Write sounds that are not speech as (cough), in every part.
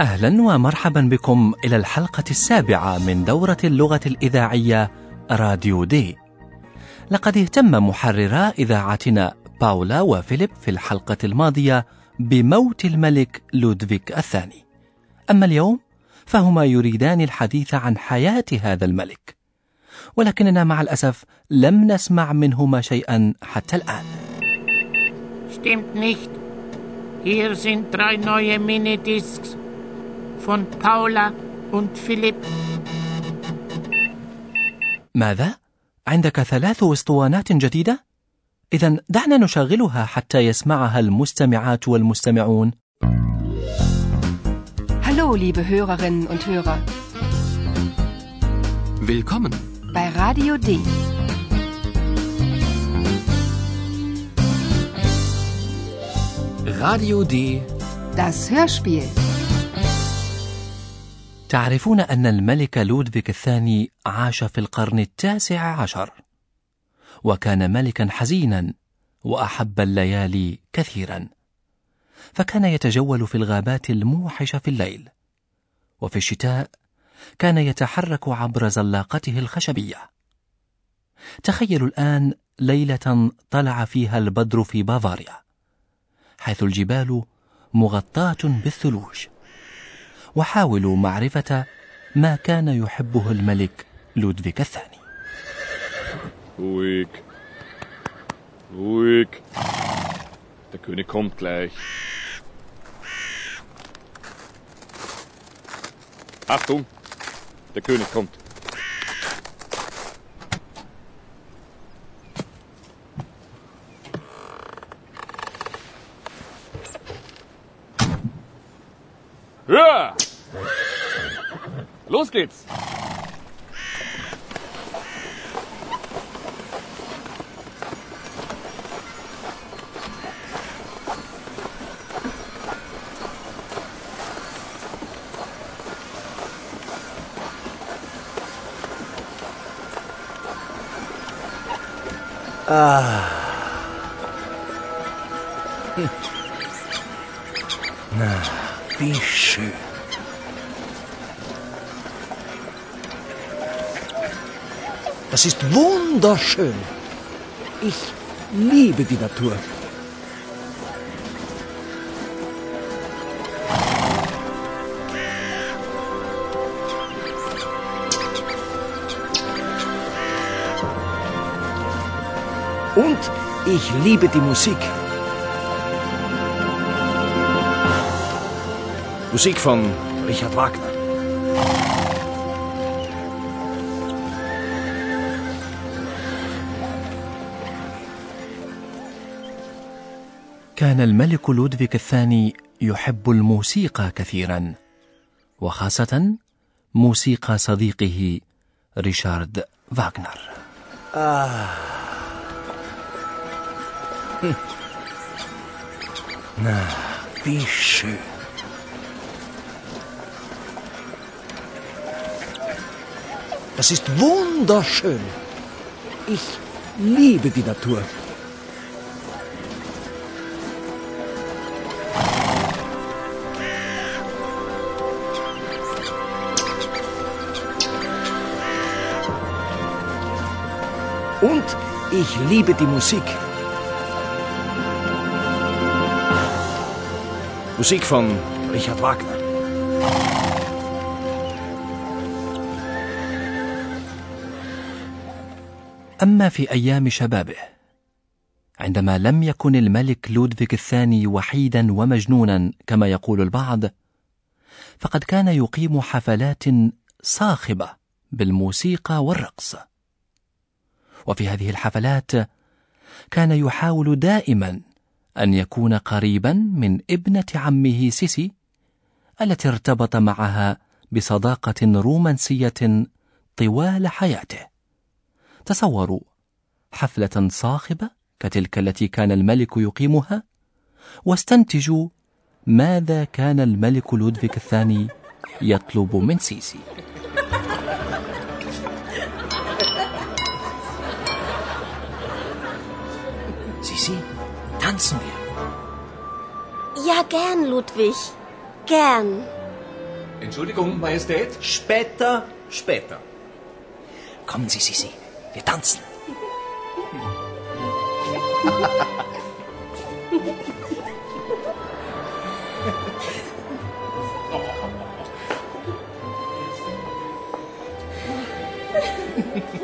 أهلا ومرحبا بكم إلى الحلقة السابعة من دورة اللغة الإذاعية راديو دي. لقد اهتم محررا إذاعتنا باولا وفيليب في الحلقة الماضية بموت الملك لودفيك الثاني. أما اليوم فهما يريدان الحديث عن حياة هذا الملك ولكننا مع الأسف لم نسمع منهما شيئا حتى الآن. Stimmt nicht. Hier sind drei neue Minidiscs. Von Paula und Philipp. ماذا؟ عندك ثلاث اسطوانات جديدة؟ إذا دعنا نشغلها حتى يسمعها المستمعات والمستمعون. Hallo, liebe Hörerinnen und Hörer, Willkommen. bei Radio D. Radio D. Das Hörspiel. تعرفون أن الملك لودفيك الثاني عاش في القرن التاسع عشر، وكان ملكا حزينا وأحب الليالي كثيرا، فكان يتجول في الغابات الموحشة في الليل، وفي الشتاء كان يتحرك عبر زلاقته الخشبية. تخيلوا الآن ليلة طلع فيها البدر في بافاريا، حيث الجبال مغطاة بالثلوج. وحاولوا معرفة ما كان يحبه الملك لودفيك الثاني. Ruhig, ruhig. Der König kommt gleich. Achtung, der Los geht's! Ah. Hm. Na, wie schön. Das ist wunderschön. Ich liebe die Natur. Und ich liebe die Musik. Musik von Richard Wagner. كان الملك لودفيك الثاني يحب الموسيقى كثيرا وخاصة موسيقى صديقه ريشارد فاغنر Wie schön. Das ist wunderschön. Ich liebe die Natur. Und ich liebe die Musik. Musik von Richard Wagner. أما في أيام شبابه عندما لم يكن الملك لودفيك الثاني وحيدا ومجنونا كما يقول البعض فقد كان يقيم حفلات صاخبة بالموسيقى والرقص وفي هذه الحفلات كان يحاول دائما أن يكون قريبا من ابنة عمه سيسي التي ارتبط معها بصداقة رومانسية طوال حياته. تصوروا حفلة صاخبة كتلك التي كان الملك يقيمها؟ واستنتجوا ماذا كان الملك لودفيك الثاني يطلب من سيسي. Sisi, tanzen wir. Ja, gern, Ludwig. Gern. Entschuldigung, Majestät. Später, später. Kommen Sie, Sisi, wir tanzen. (laughs)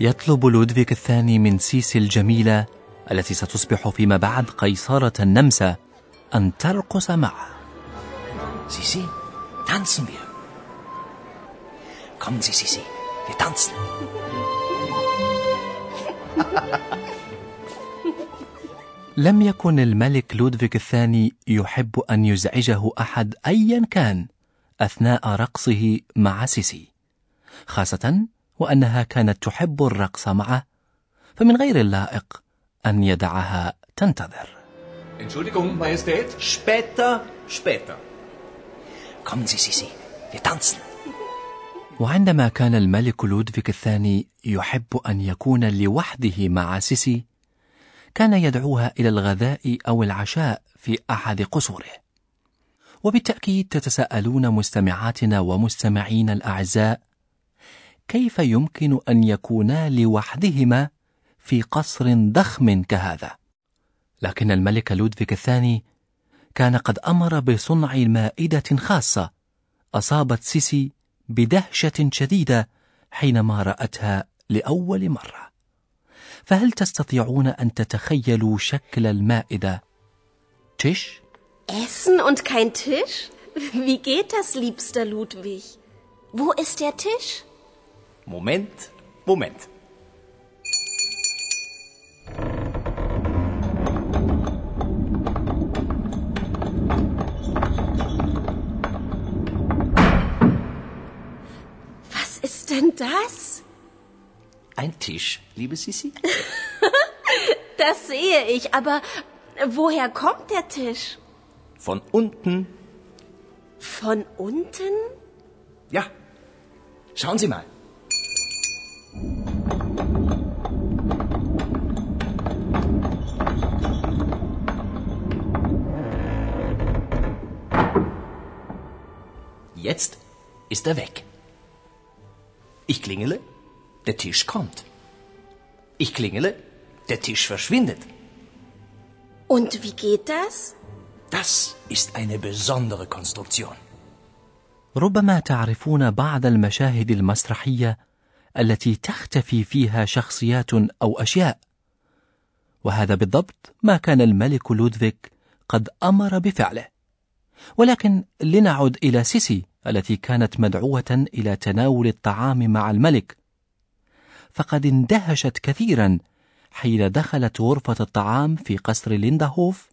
يطلب لودفيك الثاني من سيسي الجميلة التي ستصبح فيما بعد قيصرة النمسا أن ترقص معه Sisi, tanzen wir. Kommen Sie, Sisi, wir tanzen. (laughs) لم يكن الملك لودفيك الثاني يحب أن يزعجه أحد أيا كان أثناء رقصه مع سيسي خاصة وأنها كانت تحب الرقص معه فمن غير اللائق أن يدعها تنتظر Entschuldigung, Majestät. Später, später. Kommen Sie, Sisi, wir tanzen. وعندما كان الملك لودفيك الثاني يحب أن يكون لوحده مع سيسي كان يدعوها إلى الغذاء أو العشاء في أحد قصوره وبالتأكيد تتساءلون مستمعاتنا ومستمعين الأعزاء كيف يمكن أن يكونا لوحدهما في قصر ضخم كهذا لكن الملك لودفيك الثاني كان قد أمر بصنع مائدة خاصة أصابت سيسي بدهشة شديدة حينما رأتها لأول مرة فهل تستطيعون أن تتخيلوا شكل المائدة؟ تش؟ Essen und kein Tisch? Wie geht das, liebster Ludwig? Wo ist der Tisch? Moment, Moment. Was ist denn das? Ein Tisch, liebe Sisi? (laughs) Das sehe ich, aber woher kommt der Tisch? Von unten. Von unten? Ja. Schauen Sie mal. Jetzt ist er weg. Ich klingele, der Tisch kommt. Ich klingele, der Tisch verschwindet. Und wie geht das? Das ist eine besondere Konstruktion. ربما تعرفون بعض المشاهد المسرحية التي تختفي فيها شخصيات أو أشياء وهذا بالضبط ما كان الملك لودفيك قد أمر بفعله ولكن لنعد إلى سيسي التي كانت مدعوة إلى تناول الطعام مع الملك فقد اندهشت كثيرا حين دخلت غرفة الطعام في قصر ليندهوف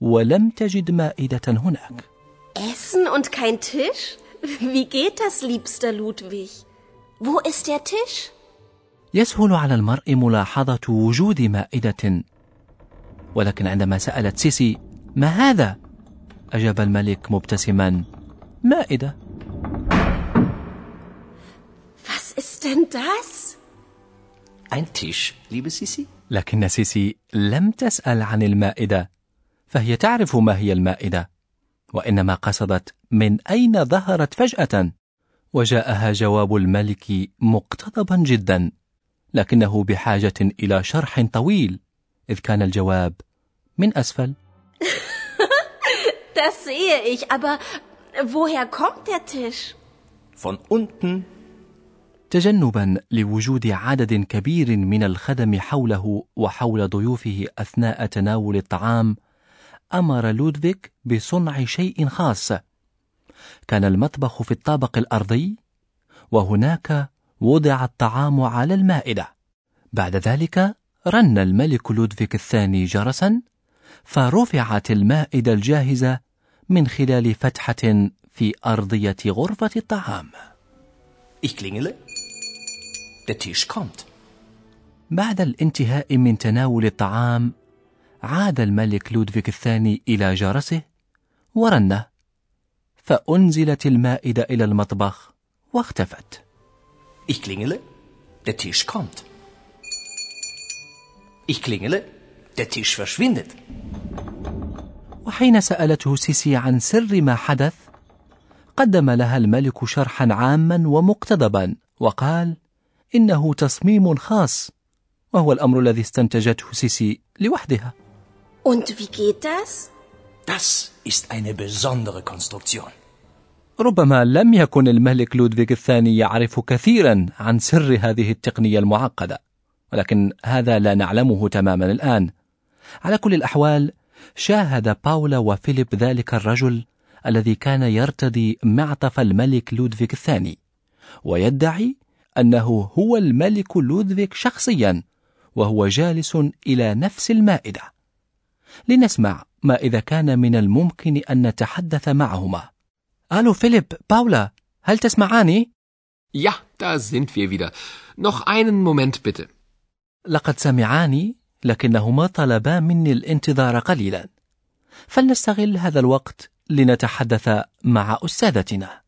ولم تجد مائدة هناك Essen und kein Tisch? Wie geht das, liebster Ludwig? Wo ist der Tisch? يسهل على المرء ملاحظة وجود مائدة ولكن عندما سألت سيسي ما هذا؟ أجاب الملك مبتسما مائدة Was ist denn das? Ein Tisch, liebe Sisi? لكن سيسي لم تسأل عن المائدة فهي تعرف ما هي المائدة وإنما قصدت من أين ظهرت فجأة وجاءها جواب الملك مقتضبا جدا لكنه بحاجة إلى شرح طويل إذ كان الجواب من أسفل (laughs) Das sehe ich, aber woher kommt der Tisch? Von unten. تجنبا لوجود عدد كبير من الخدم حوله وحول ضيوفه أثناء تناول الطعام أمر لودفيك بصنع شيء خاص كان المطبخ في الطابق الأرضي وهناك وضع الطعام على المائدة بعد ذلك رن الملك لودفيك الثاني جرسا فرفعت المائدة الجاهزة من خلال فتحة في أرضية غرفة الطعام Ich klingele. Der Tisch kommt. بعد الانتهاء من تناول الطعام عاد الملك لودفيك الثاني إلى جرسه ورنه فأنزلت المائدة إلى المطبخ واختفت Ich klingele. Der Tisch kommt. Ich klingele. Der Tisch verschwindet. وحين سألته سيسي عن سر ما حدث قدم لها الملك شرحا عاما ومقتضبا وقال إنه تصميم خاص وهو الأمر الذي استنتجته سيسي لوحدها Und wie geht das? Das ist eine besondere Konstruktion. ربما لم يكن الملك لودفيك الثاني يعرف كثيرا عن سر هذه التقنية المعقدة ولكن هذا لا نعلمه تماما الآن على كل الأحوال شاهد باولا وفيليب ذلك الرجل الذي كان يرتدي معطف الملك لودفيك الثاني ويدعي أنه هو الملك لودفيك شخصيا وهو جالس إلى نفس المائدة لنسمع ما إذا كان من الممكن أن نتحدث معهما ألو فيليب باولا هل تسمعاني؟ Ja, da sind wir wieder. Noch einen Moment bitte. لقد سمعاني لكنهما طلبا مني الانتظار قليلا فلنستغل هذا الوقت لنتحدث مع أستاذتنا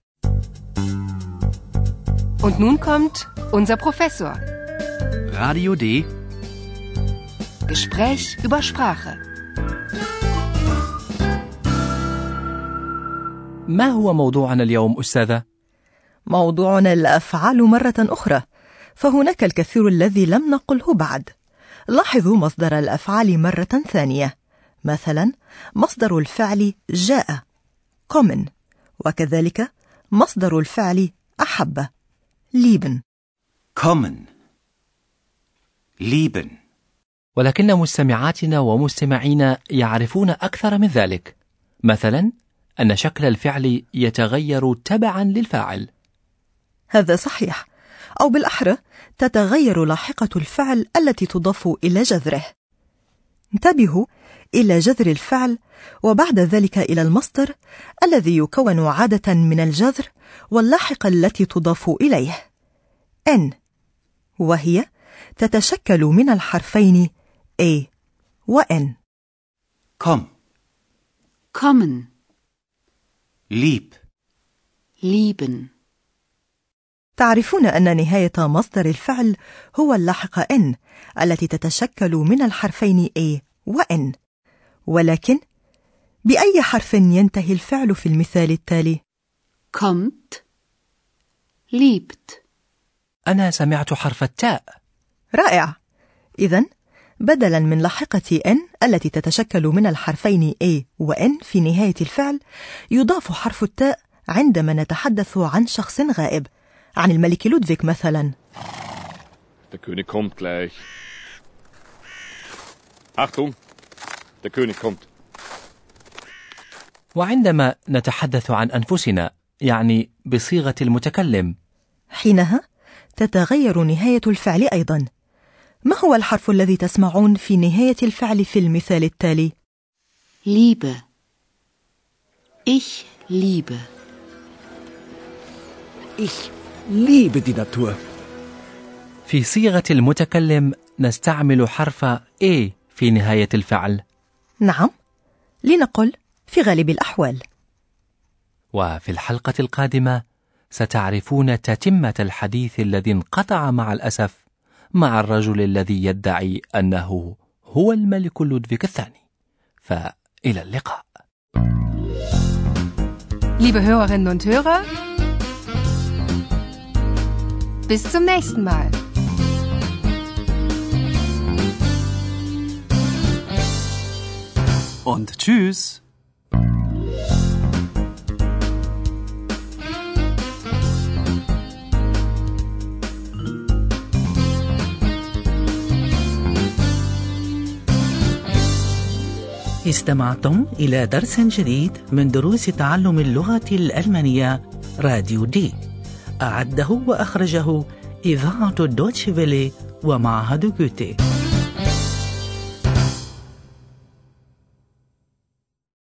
Und nun kommt unser Professor. Radio D. Gespräch über Sprache. ما هو موضوعنا اليوم أستاذة؟ موضوعنا الأفعال مرة أخرى فهناك الكثير الذي لم نقله بعد لاحظوا مصدر الأفعال مرة ثانية. مثلا مصدر الفعل جاء kommen وكذلك مصدر الفعل أحب lieben Kommen. Lieben. ولكن مستمعاتنا ومستمعينا يعرفون أكثر من ذلك. مثلا أن شكل الفعل يتغير تبعا للفاعل. هذا صحيح. أو بالأحرى تتغير لاحقة الفعل التي تضاف إلى جذره انتبهوا إلى جذر الفعل وبعد ذلك إلى المصدر الذي يكون عادة من الجذر واللاحقة التي تضاف إليه N وهي تتشكل من الحرفين A و N Komm. Kommen, Lieb. lieben. تعرفون أن نهاية مصدر الفعل هو اللاحقة N التي تتشكل من الحرفين A و N ولكن بأي حرف ينتهي الفعل في المثال التالي؟ Kommt, liebt. أنا سمعت حرف التاء رائع إذا بدلا من لاحقة N التي تتشكل من الحرفين A و N في نهاية الفعل يضاف حرف التاء عندما نتحدث عن شخص غائب عن الملك لودفيك مثلا Der König kommt gleich. Achtung, der König kommt. وعندما نتحدث عن أنفسنا يعني بصيغة المتكلم حينها تتغير نهاية الفعل أيضا ما هو الحرف الذي تسمعون في نهاية الفعل في المثال التالي؟ Liebe. Ich liebe. Ich liebe die Natur. في صيغة المتكلم نستعمل حرف A في نهاية الفعل. نعم لنقل في غالب الأحوال. وفي الحلقة القادمة ستعرفون تتمة الحديث الذي انقطع مع الأسف مع الرجل الذي يدعي أنه هو الملك لودفيك الثاني. فإلى اللقاء. Liebe Hörerinnen und Hörer, bis zum nächsten Mal. Und tschüss. استمعتم إلى درس جديد من دروس تعلم اللغة الألمانية راديو دي أعده وأخرجه إذاعة دوتشفيلي ومعهد جوتي.